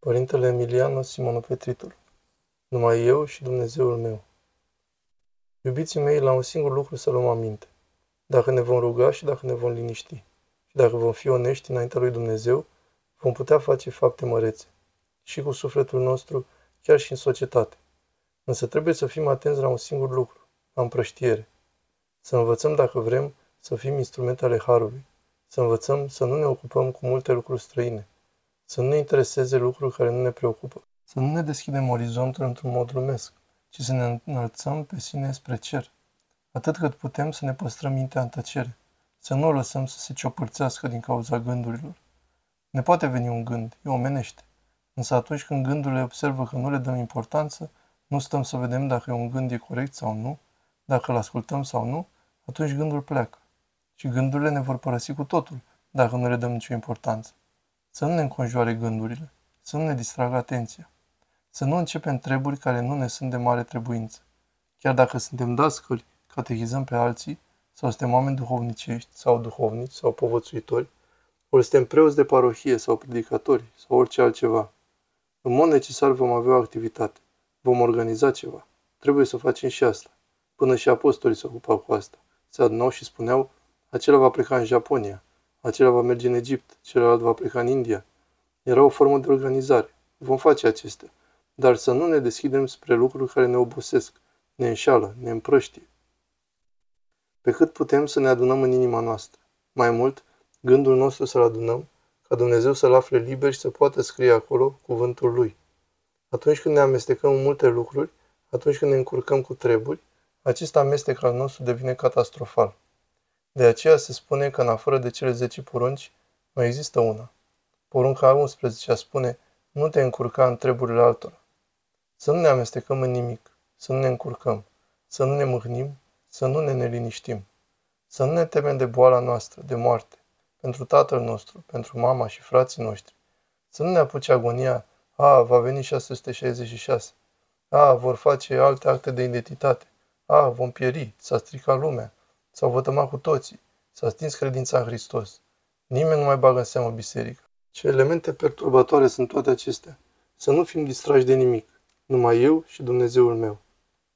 Părintele Emiliano Simonu Petritul Numai eu și Dumnezeul meu. Iubiții mei, la un singur lucru să luăm aminte. Dacă ne vom ruga și dacă ne vom liniști și dacă vom fi onești înaintea lui Dumnezeu, vom putea face fapte mărețe. Și cu sufletul nostru, chiar și în societate. Însă trebuie să fim atenți la un singur lucru, la împrăștiere. Să învățăm dacă vrem să fim instrumente ale Harului. Să învățăm să nu ne ocupăm cu multe lucruri străine să nu ne intereseze lucruri care nu ne preocupă. Să nu ne deschidem orizontul într-un mod lumesc, ci să ne înălțăm pe sine spre cer. Atât cât putem să ne păstrăm mintea în tăcere. Să nu o lăsăm să se ciopărțească din cauza gândurilor. Ne poate veni un gând, e omenește. Însă atunci când gândurile observă că nu le dăm importanță, nu stăm să vedem dacă un gând e corect sau nu, dacă îl ascultăm sau nu, atunci gândul pleacă. Și gândurile ne vor părăsi cu totul, dacă nu le dăm nicio importanță. Să nu ne înconjoare gândurile, să nu ne distragă atenția, să nu începem treburi care nu ne sunt de mare trebuință. Chiar dacă suntem dascăli, catehizăm pe alții, sau suntem oameni duhovnicești, sau duhovnici, sau povățuitori, ori suntem preoți de parohie sau predicatori, sau orice altceva. În mod necesar vom avea o activitate. Vom organiza ceva. Trebuie să facem și asta. Până și apostolii se ocupau cu asta. Se adunau și spuneau, acela va pleca în Japonia, acela va merge în Egipt, celălalt va pleca în India. Era o formă de organizare. Vom face acestea. Dar să nu ne deschidem spre lucruri care ne obosesc, ne înșală, ne împrăștie. Pe cât putem să ne adunăm în inima noastră. Mai mult, gândul nostru să-l adunăm, ca Dumnezeu să-l afle liber și să poată scrie acolo cuvântul Lui. Atunci când ne amestecăm în multe lucruri, atunci când ne încurcăm cu treburi, acest amestec al nostru devine catastrofal. De aceea se spune că în afară de cele 10 porunci, mai există una. Porunca 11 spune, nu te încurca în treburile altora. Să nu ne amestecăm în nimic, să nu ne încurcăm, să nu ne mâhnim, să nu ne neliniștim, să nu ne temem de boala noastră, de moarte, pentru tatăl nostru, pentru mama și frații noștri, să nu ne apuce agonia, a, va veni 666, a, vor face alte acte de identitate, a, vom pieri, s-a stricat lumea, S-au vătămat cu toții. S-a stins credința în Hristos. Nimeni nu mai bagă în seamă biserica. Ce elemente perturbatoare sunt toate acestea. Să nu fim distrași de nimic. Numai eu și Dumnezeul meu.